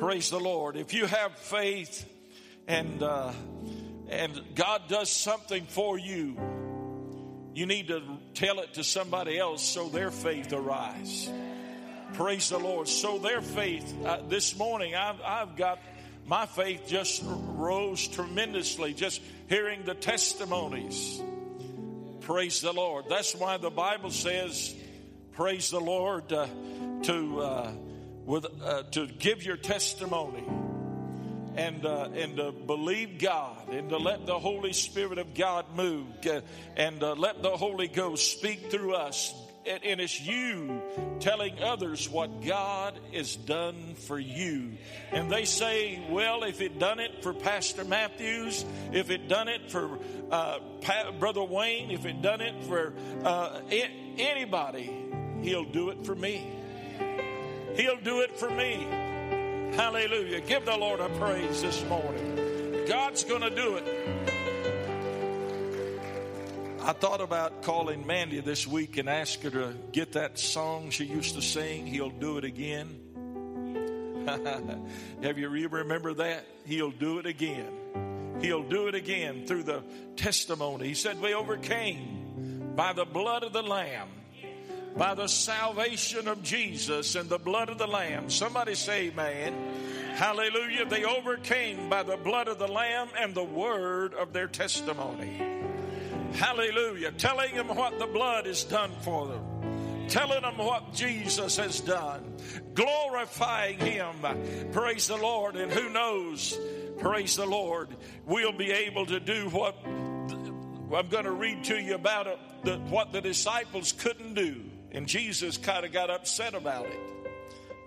Praise the Lord. If you have faith and uh, and God does something for you, you need to tell it to somebody else so their faith arise. Praise the Lord. So their faith uh, this morning, I've, I've got my faith just rose tremendously just hearing the testimonies. Praise the Lord. That's why the Bible says, "Praise the Lord." Uh, to uh, with uh, to give your testimony and uh, and to believe God and to let the Holy Spirit of God move uh, and uh, let the Holy Ghost speak through us. And, it's you telling others what God has done for you. And they say, well, if it done it for Pastor Matthews, if it done it for uh, pa- Brother Wayne, if it done it for uh, anybody, he'll do it for me. He'll do it for me. Hallelujah. Give the Lord a praise this morning. God's going to do it. I thought about calling Mandy this week and ask her to get that song she used to sing, He'll Do It Again. Have you, remember that? He'll do it again. He'll do it again through the testimony. He said, We overcame by the blood of the Lamb by the salvation of Jesus and the blood of the Lamb. Somebody say, Amen. Hallelujah. They overcame by the blood of the Lamb and the word of their testimony. Hallelujah. Telling them what the blood has done for them telling them what Jesus has done, glorifying Him. Praise the Lord. And who knows, praise the Lord, we'll be able to do what I'm going to read to you about what the disciples couldn't do. And Jesus kind of got upset about it.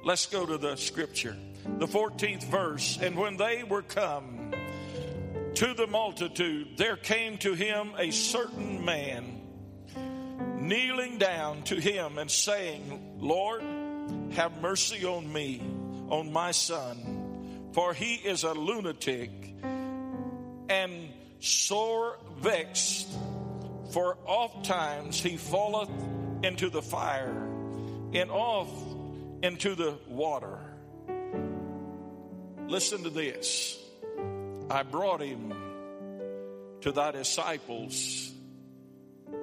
Let's go to the scripture. The 14th verse. And when they were come to the multitude, there came to him a certain man, kneeling down to him and saying, Lord, have mercy on me, on my son, for he is a lunatic and sore vexed, for oft times he falleth into the fire and off into the water. Listen to this. I brought him to thy disciples,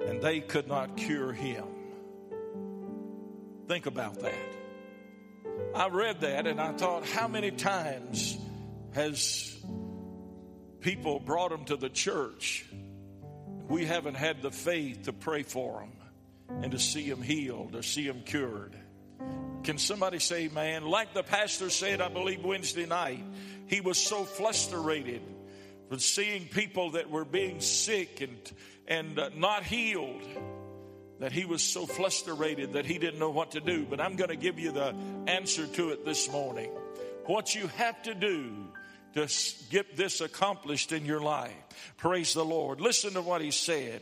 and they could not cure him. Think about that. I read that and I thought, how many times has people brought him to the church? We haven't had the faith to pray for them and to see him healed or see him cured. Can somebody say, man, like the pastor said, I believe Wednesday night, he was so frustrated with seeing people that were being sick and, and uh, not healed that he was so frustrated that he didn't know what to do. But I'm going to give you the answer to it this morning. What you have to do to get this accomplished in your life. Praise the Lord. Listen to what he said.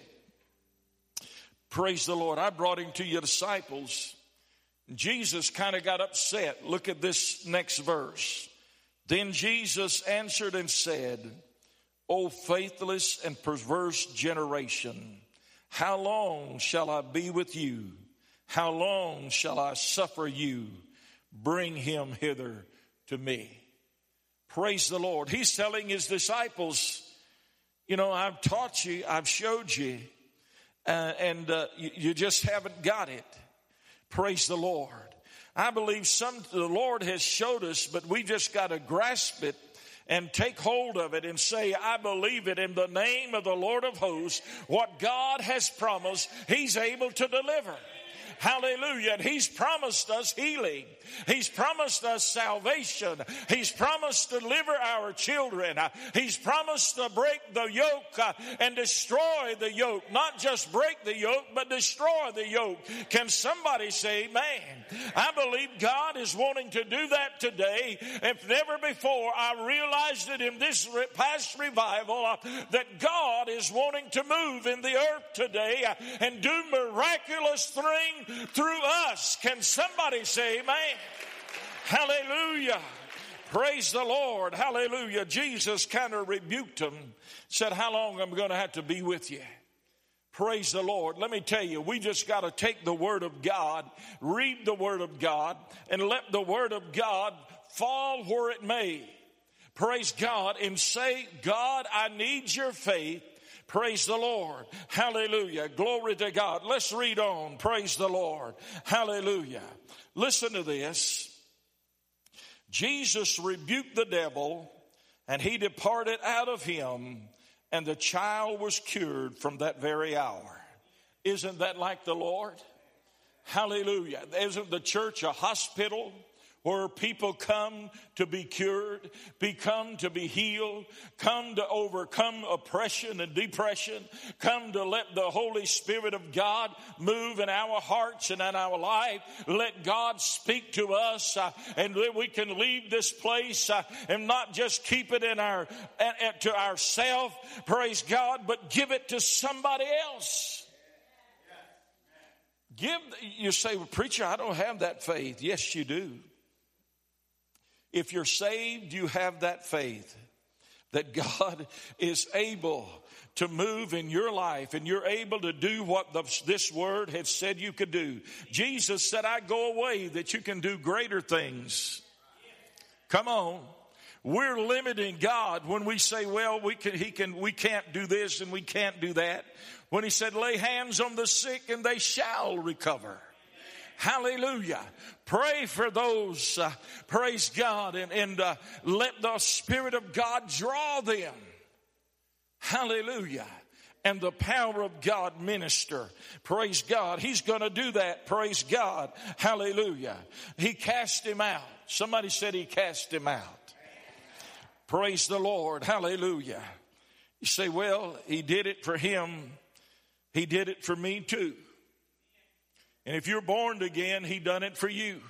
Praise the Lord. I brought him to your disciples. Jesus kind of got upset. Look at this next verse. Then Jesus answered and said, O faithless and perverse generation, how long shall I be with you? How long shall I suffer you? Bring him hither to me. Praise the Lord. He's telling his disciples, you know, I've taught you, I've showed you uh, and uh, you, you just haven't got it. Praise the Lord. I believe some the Lord has showed us, but we just got to grasp it and take hold of it and say, I believe it in the name of the Lord of hosts. What God has promised, He's able to deliver. Hallelujah. And He's promised us healing. He's promised us salvation. He's promised to deliver our children. He's promised to break the yoke uh, and destroy the yoke. Not just break the yoke, but destroy the yoke. Can somebody say, man, I believe God is wanting to do that today. If never before, I realized it in this past revival uh, that God is wanting to move in the earth today uh, and do miraculous things through us. Can somebody say amen? Hallelujah. Praise the Lord. Hallelujah. Jesus kind of rebuked him, said, How long am I going to have to be with you? Praise the Lord. Let me tell you, we just got to take the Word of God, read the Word of God, and let the Word of God fall where it may. Praise God and say, God, I need your faith. Praise the Lord. Hallelujah. Glory to God. Let's read on. Praise the Lord. Hallelujah. Listen to this. Jesus rebuked the devil and he departed out of him and the child was cured from that very hour. Isn't that like the Lord? Hallelujah. Isn't the church a hospital? Where people come to be cured, become to be healed, come to overcome oppression and depression, come to let the Holy Spirit of God move in our hearts and in our life. Let God speak to us uh, and that we can leave this place uh, and not just keep it in our, uh, to ourselves, praise God, but give it to somebody else. Give, you say, well, preacher, I don't have that faith. Yes, you do. If you're saved, you have that faith that God is able to move in your life and you're able to do what the, this word has said you could do. Jesus said, I go away that you can do greater things. Come on. We're limiting God when we say, well, we can, he can, we can't do this and we can't do that. When he said, lay hands on the sick and they shall recover. Hallelujah. Pray for those, uh, praise God, and, and uh, let the Spirit of God draw them. Hallelujah. And the power of God minister. Praise God. He's going to do that. Praise God. Hallelujah. He cast him out. Somebody said he cast him out. Praise the Lord. Hallelujah. You say, well, he did it for him. He did it for me too. And if you're born again, He done it for you.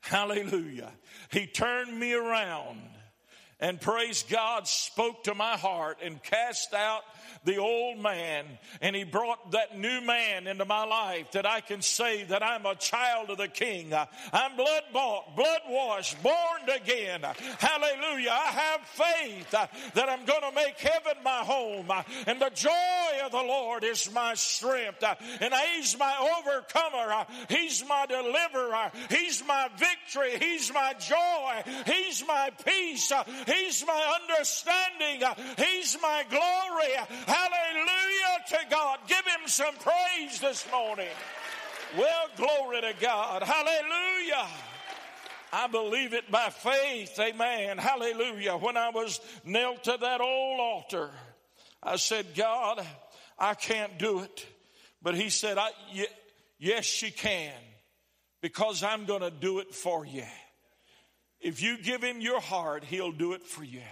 Hallelujah. He turned me around and praise God spoke to my heart and cast out the old man and he brought that new man into my life that I can say that I'm a child of the king. I'm blood bought, blood washed, born again. Hallelujah. I have faith that I'm going to make heaven my home and the joy of the Lord is my strength and he's my overcomer. He's my deliverer. He's my victory. He's my joy. He's my peace. He's my understanding. He's my glory. Hallelujah to God. Give him some praise this morning. Well, glory to God. Hallelujah. I believe it by faith. Amen. Hallelujah. When I was nailed to that old altar, I said, God, I can't do it. But he said, yes, you can because I'm going to do it for you. If you give him your heart, he'll do it for you.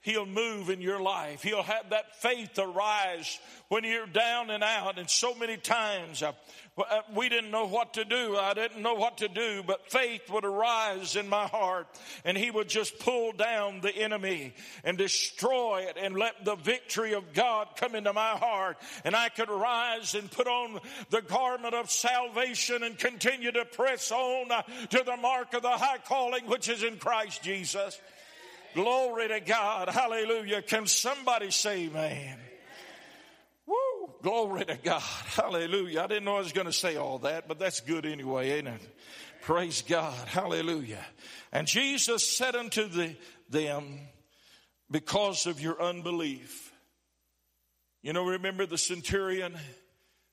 He'll move in your life. He'll have that faith arise when you're down and out. And so many times uh, we didn't know what to do. I didn't know what to do, but faith would arise in my heart and he would just pull down the enemy and destroy it and let the victory of God come into my heart. And I could rise and put on the garment of salvation and continue to press on uh, to the mark of the high calling which is in Christ Jesus. Glory to God. Hallelujah. Can somebody say amen? Glory to God. Hallelujah. I didn't know I was going to say all that, but that's good anyway, ain't it? Praise God. Hallelujah. And Jesus said unto the, them, because of your unbelief. You know, remember the centurion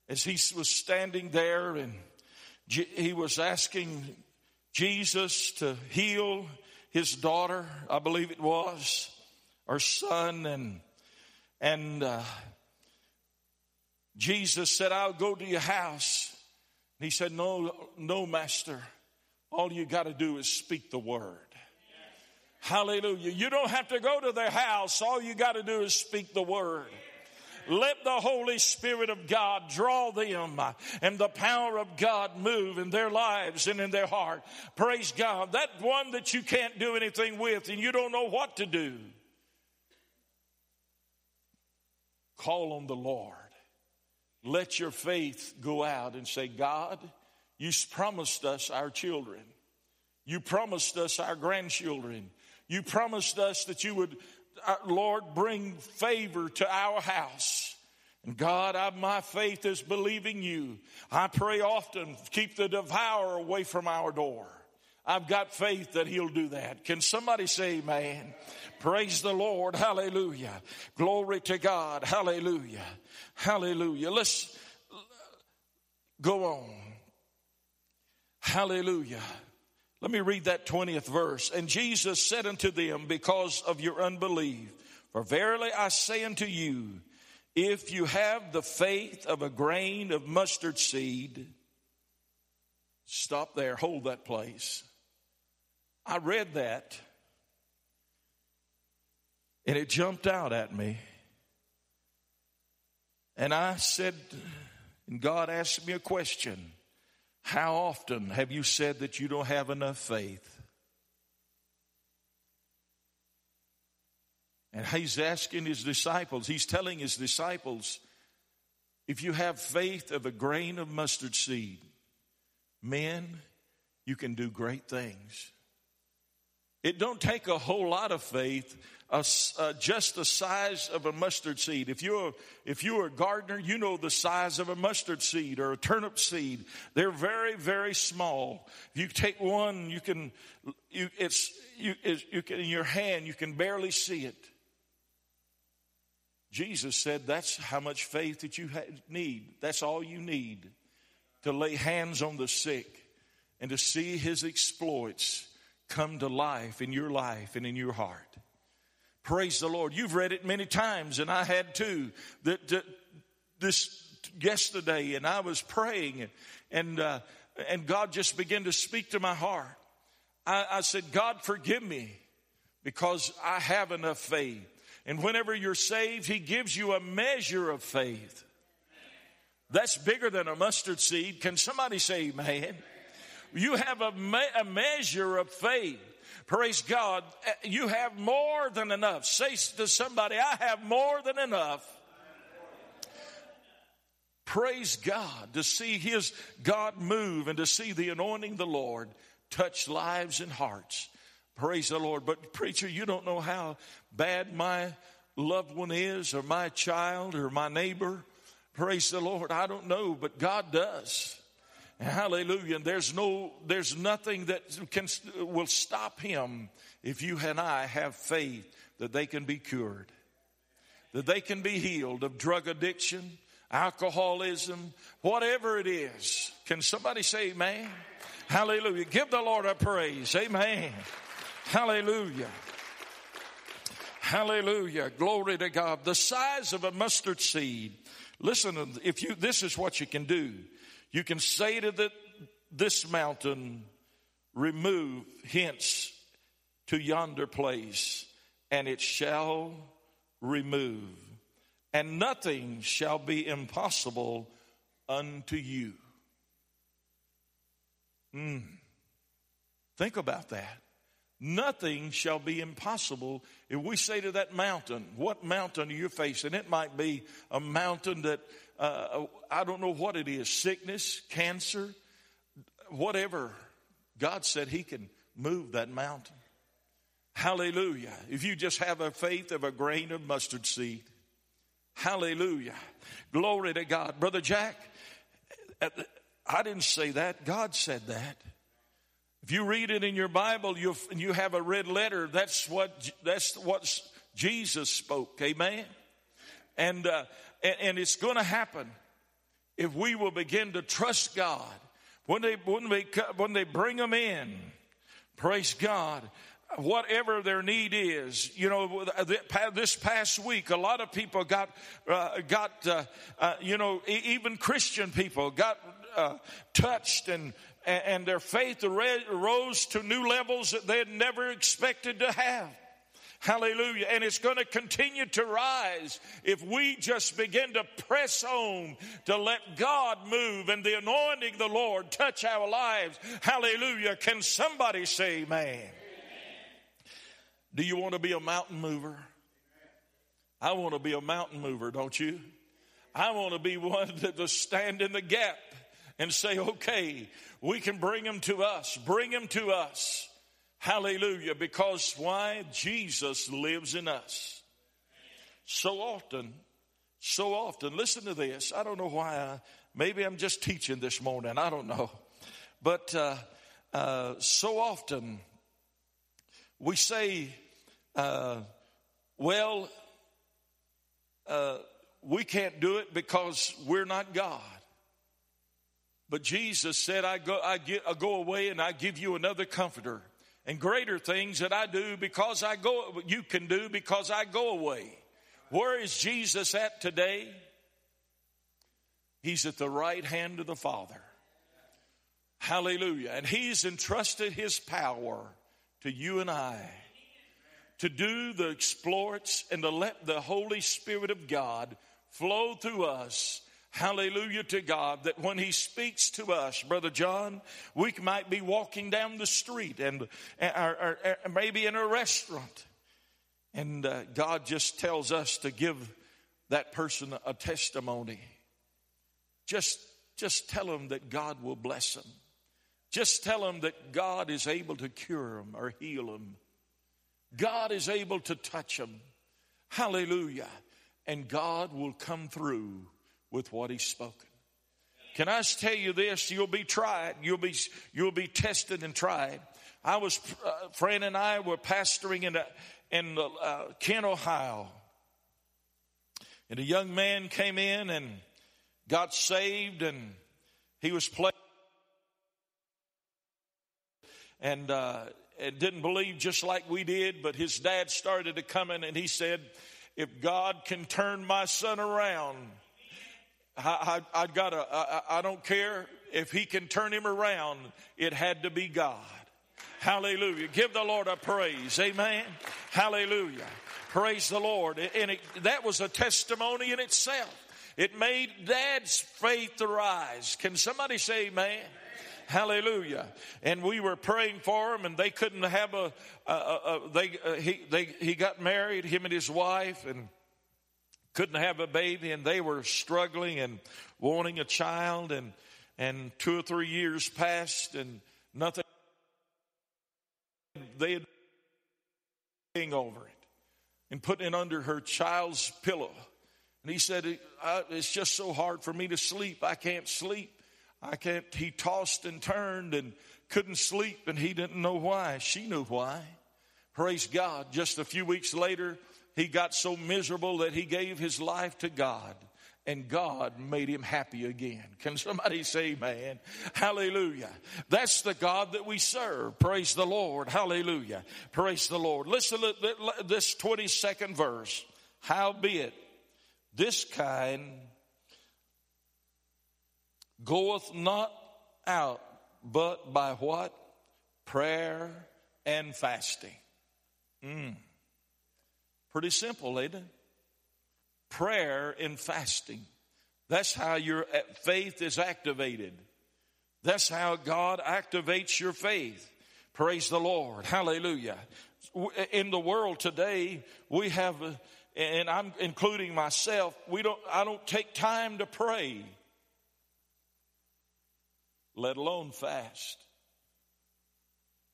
as he was standing there and he was asking Jesus to heal his daughter, I believe it was, or son, and and uh, Jesus said, "I'll go to your house." And he said, "No, no, Master. All you got to do is speak the word." Hallelujah. You don't have to go to their house. All you got to do is speak the word. Let the Holy Spirit of God draw them and the power of God move in their lives and in their heart. Praise God. That one that you can't do anything with and you don't know what to do. Call on the Lord. Let your faith go out and say, God, you promised us our children. You promised us our grandchildren. You promised us that you would uh, Lord, bring favor to our house. And God, I, my faith is believing you. I pray often, keep the devourer away from our door. I've got faith that he'll do that. Can somebody say amen? Praise the Lord. Hallelujah. Glory to God. Hallelujah. Hallelujah. Let's go on. Hallelujah. Let me read that 20th verse. And Jesus said unto them, Because of your unbelief, for verily I say unto you, if you have the faith of a grain of mustard seed, stop there, hold that place. I read that and it jumped out at me. And I said, and God asked me a question How often have you said that you don't have enough faith? And he's asking his disciples, he's telling his disciples, if you have faith of a grain of mustard seed, men, you can do great things. It don't take a whole lot of faith, uh, uh, just the size of a mustard seed. If you're if you're a gardener, you know the size of a mustard seed or a turnip seed. They're very very small. If you take one, you can you it's you, it's, you can in your hand you can barely see it. Jesus said that's how much faith that you need. That's all you need to lay hands on the sick and to see his exploits come to life in your life and in your heart. Praise the Lord. You've read it many times, and I had too. That, that this yesterday, and I was praying, and and, uh, and God just began to speak to my heart. I, I said, God, forgive me because I have enough faith and whenever you're saved, He gives you a measure of faith. That's bigger than a mustard seed. Can somebody say amen? You have a, me- a measure of faith. Praise God. Uh, you have more than enough. Say to somebody, I have more than enough. Praise God to see His God move and to see the anointing of the Lord touch lives and hearts. Praise the Lord. But, preacher, you don't know how bad my loved one is, or my child, or my neighbor. Praise the Lord. I don't know, but God does. Hallelujah. And there's no, there's nothing that can, will stop him if you and I have faith that they can be cured, that they can be healed of drug addiction, alcoholism, whatever it is. Can somebody say amen? Hallelujah. Give the Lord a praise. Amen. Hallelujah. Hallelujah. Glory to God. The size of a mustard seed. Listen, if you, this is what you can do. You can say to the, this mountain, remove hence to yonder place, and it shall remove, and nothing shall be impossible unto you. Mm. Think about that. Nothing shall be impossible if we say to that mountain, What mountain are you facing? It might be a mountain that uh, I don't know what it is sickness, cancer, whatever. God said He can move that mountain. Hallelujah. If you just have a faith of a grain of mustard seed. Hallelujah. Glory to God. Brother Jack, I didn't say that. God said that. If you read it in your Bible, you you have a red letter. That's what that's what Jesus spoke. Amen. And uh, and, and it's going to happen if we will begin to trust God when they when they when they bring them in. Praise God whatever their need is. You know, this past week, a lot of people got, uh, got, uh, uh, you know, even Christian people got uh, touched and, and their faith rose to new levels that they had never expected to have. Hallelujah. And it's going to continue to rise if we just begin to press on to let God move and the anointing of the Lord touch our lives. Hallelujah. Can somebody say amen? amen. Do you want to be a mountain mover? I want to be a mountain mover, don't you? I want to be one to stand in the gap and say, okay, we can bring them to us. Bring them to us. Hallelujah. Because why? Jesus lives in us. So often, so often, listen to this. I don't know why. I, maybe I'm just teaching this morning. I don't know. But uh, uh, so often we say, uh, well, uh, we can't do it because we're not God. But Jesus said, I go, I, get, I go away and I give you another comforter and greater things that I do because I go, you can do because I go away. Where is Jesus at today? He's at the right hand of the Father. Hallelujah. And He's entrusted His power to you and I to do the exploits and to let the Holy Spirit of God flow through us. Hallelujah to God that when He speaks to us, Brother John, we might be walking down the street and or, or, or maybe in a restaurant. And uh, God just tells us to give that person a testimony. Just, just tell them that God will bless them. Just tell them that God is able to cure them or heal them. God is able to touch them. Hallelujah. And God will come through with what He's spoken. Can I tell you this? You'll be tried. You'll be, you'll be tested and tried. I was, uh, Fran and I were pastoring in, a, in uh, Kent, Ohio. And a young man came in and got saved and he was playing and, uh, and didn't believe just like we did, but his dad started to come in and he said, if God can turn my son around, I, I, I gotta, I, don't care if he can turn him around, it had to be God. Hallelujah. Give the Lord a praise. Amen. Hallelujah. Praise the Lord. And it, that was a testimony in itself. It made dad's faith arise. Can somebody say amen? Hallelujah. And we were praying for him and they couldn't have a, a, a, a they, uh, he, they, he got married, him and his wife, and couldn't have a baby and they were struggling and wanting a child and, and two or three years passed and nothing. They had been over it and putting it under her child's pillow. And he said, It's just so hard for me to sleep. I can't sleep. I can't. He tossed and turned and couldn't sleep, and he didn't know why. She knew why. Praise God. Just a few weeks later, he got so miserable that he gave his life to God and God made him happy again. Can somebody say, man? Hallelujah. That's the God that we serve. Praise the Lord. Hallelujah. Praise the Lord. Listen to this 22nd verse. Howbeit, this kind goeth not out but by what? Prayer and fasting. Mm. Pretty simple, it? Prayer and fasting. That's how your faith is activated. That's how God activates your faith. Praise the Lord. Hallelujah. In the world today, we have, and I'm including myself, we don't, I don't take time to pray, let alone fast.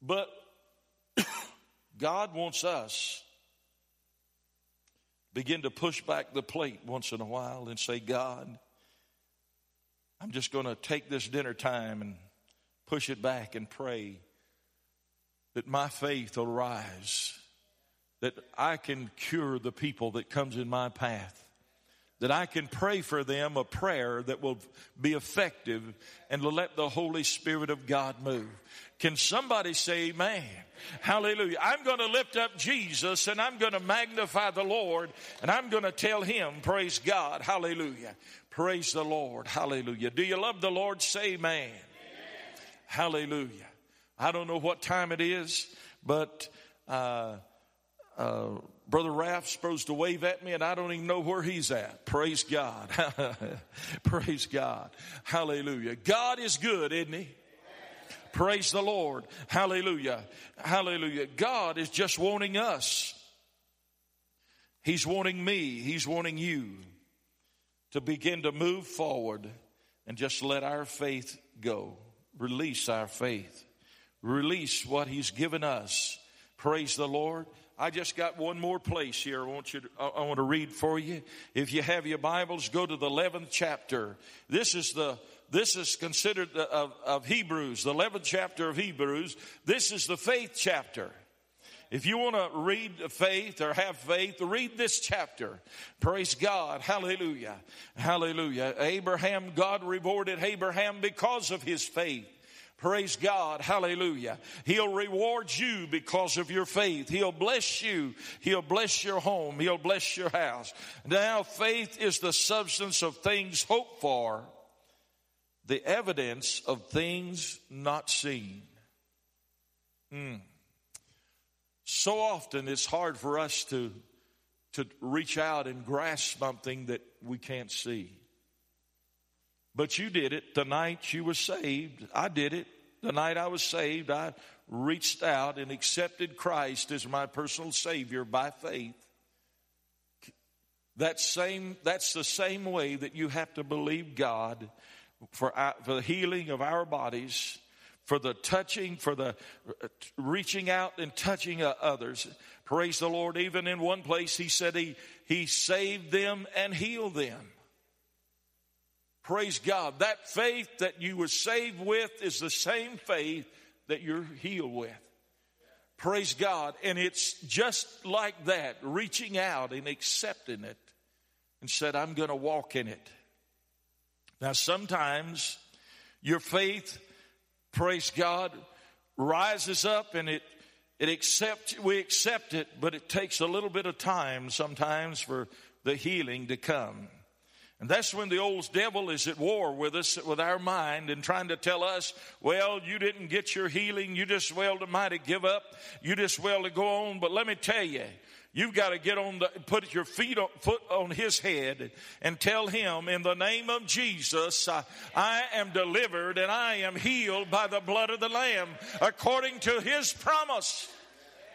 But God wants us begin to push back the plate once in a while and say, God, I'm just going to take this dinner time and push it back and pray that my faith will rise, that I can cure the people that comes in my path, that I can pray for them a prayer that will be effective and let the Holy Spirit of God move. Can somebody say amen? Hallelujah. I'm going to lift up Jesus and I'm going to magnify the Lord and I'm going to tell him, praise God. Hallelujah. Praise the Lord. Hallelujah. Do you love the Lord? Say amen. amen. Hallelujah. I don't know what time it is, but uh, uh, Brother Raff's supposed to wave at me, and I don't even know where he's at. Praise God. Praise God. Hallelujah. God is good, isn't he? Praise the Lord. Hallelujah. Hallelujah. God is just wanting us. He's wanting me. He's wanting you to begin to move forward and just let our faith go. Release our faith. Release what He's given us. Praise the Lord. I just got one more place here. I want you to, I want to read for you. If you have your Bibles, go to the 11th chapter. This is the this is considered of, of Hebrews, the 11th chapter of Hebrews. This is the faith chapter. If you want to read the faith or have faith, read this chapter. Praise God. Hallelujah. Hallelujah. Abraham, God rewarded Abraham because of his faith. Praise God. Hallelujah. He'll reward you because of your faith. He'll bless you. He'll bless your home. He'll bless your house. Now, faith is the substance of things hoped for, the evidence of things not seen. Mm. So often it's hard for us to, to reach out and grasp something that we can't see. But you did it the night you were saved. I did it the night I was saved. I reached out and accepted Christ as my personal Savior by faith. That same, that's the same way that you have to believe God for, for the healing of our bodies for the touching, for the uh, reaching out and touching uh, others. Praise the Lord. Even in one place, he said he, he saved them and healed them. Praise God. That faith that you were saved with is the same faith that you're healed with. Praise God. And it's just like that, reaching out and accepting it and said, I'm going to walk in it. Now, sometimes your faith praise God, rises up and it, it accept, we accept it, but it takes a little bit of time sometimes for the healing to come. And that's when the old devil is at war with us, with our mind, and trying to tell us, well, you didn't get your healing. You just well to mighty give up. You just well to go on. But let me tell you, You've got to get on the, put your feet on, foot on his head and tell him, in the name of Jesus, I, I am delivered and I am healed by the blood of the Lamb according to his promise.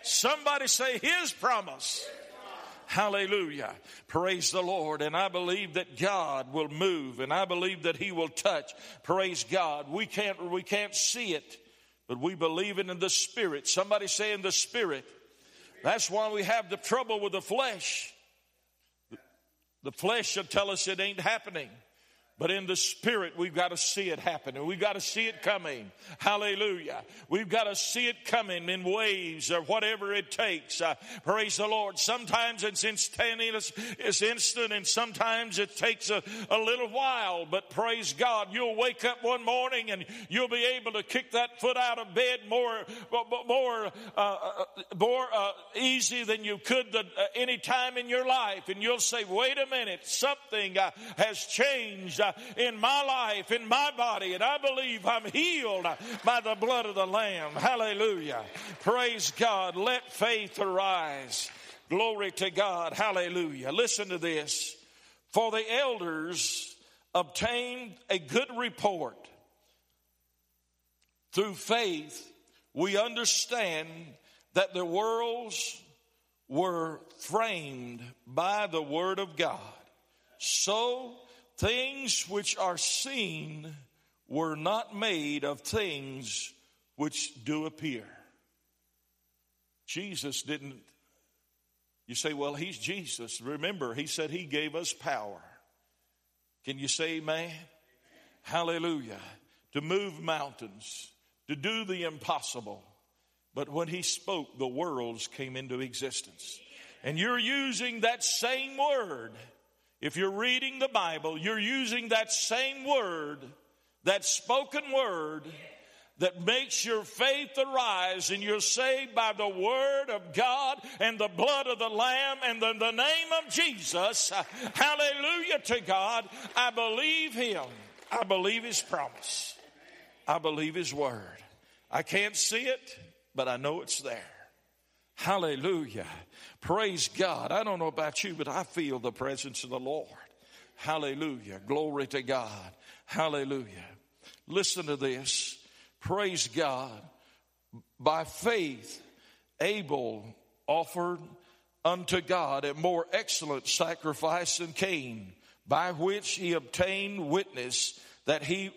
Somebody say his promise. Hallelujah. Praise the Lord. And I believe that God will move and I believe that he will touch. Praise God. We can't, we can't see it, but we believe it in the spirit. Somebody say in the spirit. That's why we have the trouble with the flesh. The flesh will tell us it ain't happening. But in the spirit, we've got to see it happening. We've got to see it coming. Hallelujah. We've got to see it coming in waves or whatever it takes. Uh, praise the Lord. Sometimes it's instantaneous, it's instant, and sometimes it takes a, a little while. But praise God, you'll wake up one morning and you'll be able to kick that foot out of bed more, more, uh, uh, more uh, easy than you could the, uh, any time in your life. And you'll say, wait a minute, something uh, has changed in my life, in my body, and I believe I'm healed by the blood of the Lamb. Hallelujah. Praise God. Let faith arise. Glory to God. Hallelujah. Listen to this. For the elders obtained a good report. Through faith, we understand that the worlds were framed by the Word of God. So Things which are seen were not made of things which do appear. Jesus didn't. You say, well, he's Jesus. Remember, he said he gave us power. Can you say amen? Hallelujah. To move mountains, to do the impossible. But when he spoke, the worlds came into existence. And you're using that same word if you're reading the Bible, you're using that same word, that spoken word, that makes your faith arise and you're saved by the word of God and the blood of the Lamb and the, the name of Jesus. Hallelujah to God. I believe Him. I believe His promise. I believe His word. I can't see it, but I know it's there. Hallelujah. Praise God. I don't know about you, but I feel the presence of the Lord. Hallelujah. Glory to God. Hallelujah. Listen to this. Praise God. By faith, Abel offered unto God a more excellent sacrifice than Cain, by which he obtained witness that he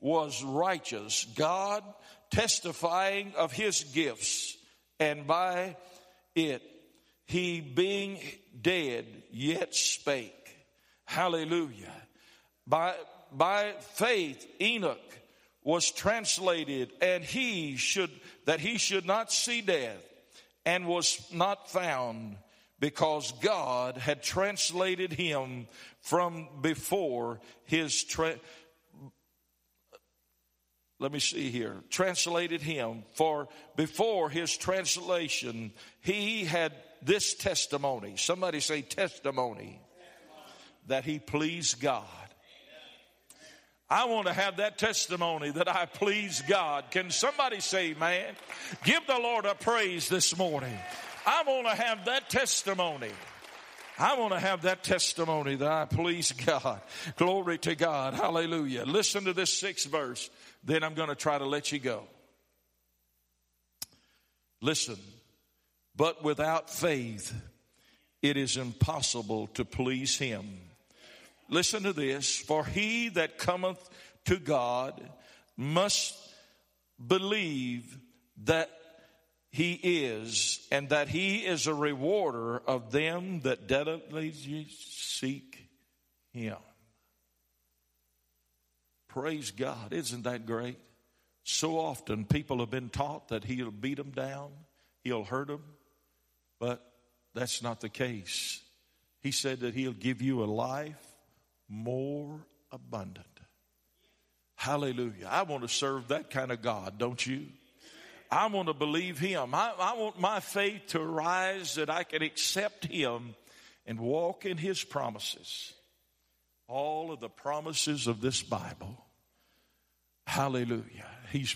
was righteous, God testifying of his gifts, and by it he being dead yet spake. Hallelujah. By, by faith, Enoch was translated and he should, that he should not see death and was not found because God had translated him from before his tra- let me see here translated him for before his translation he had this testimony somebody say testimony that he pleased God I want to have that testimony that I please God. Can somebody say, man? Give the Lord a praise this morning. I want to have that testimony. I want to have that testimony that I please God. Glory to God. Hallelujah. Listen to this sixth verse, then I'm going to try to let you go. Listen, but without faith, it is impossible to please Him. Listen to this for he that cometh to God must believe that he is, and that he is a rewarder of them that diligently seek him. Praise God. Isn't that great? So often people have been taught that he'll beat them down, he'll hurt them, but that's not the case. He said that he'll give you a life more abundant. Hallelujah. I want to serve that kind of God, don't you? I want to believe Him. I, I, want my faith to rise that I can accept Him and walk in His promises. All of the promises of this Bible. Hallelujah. He's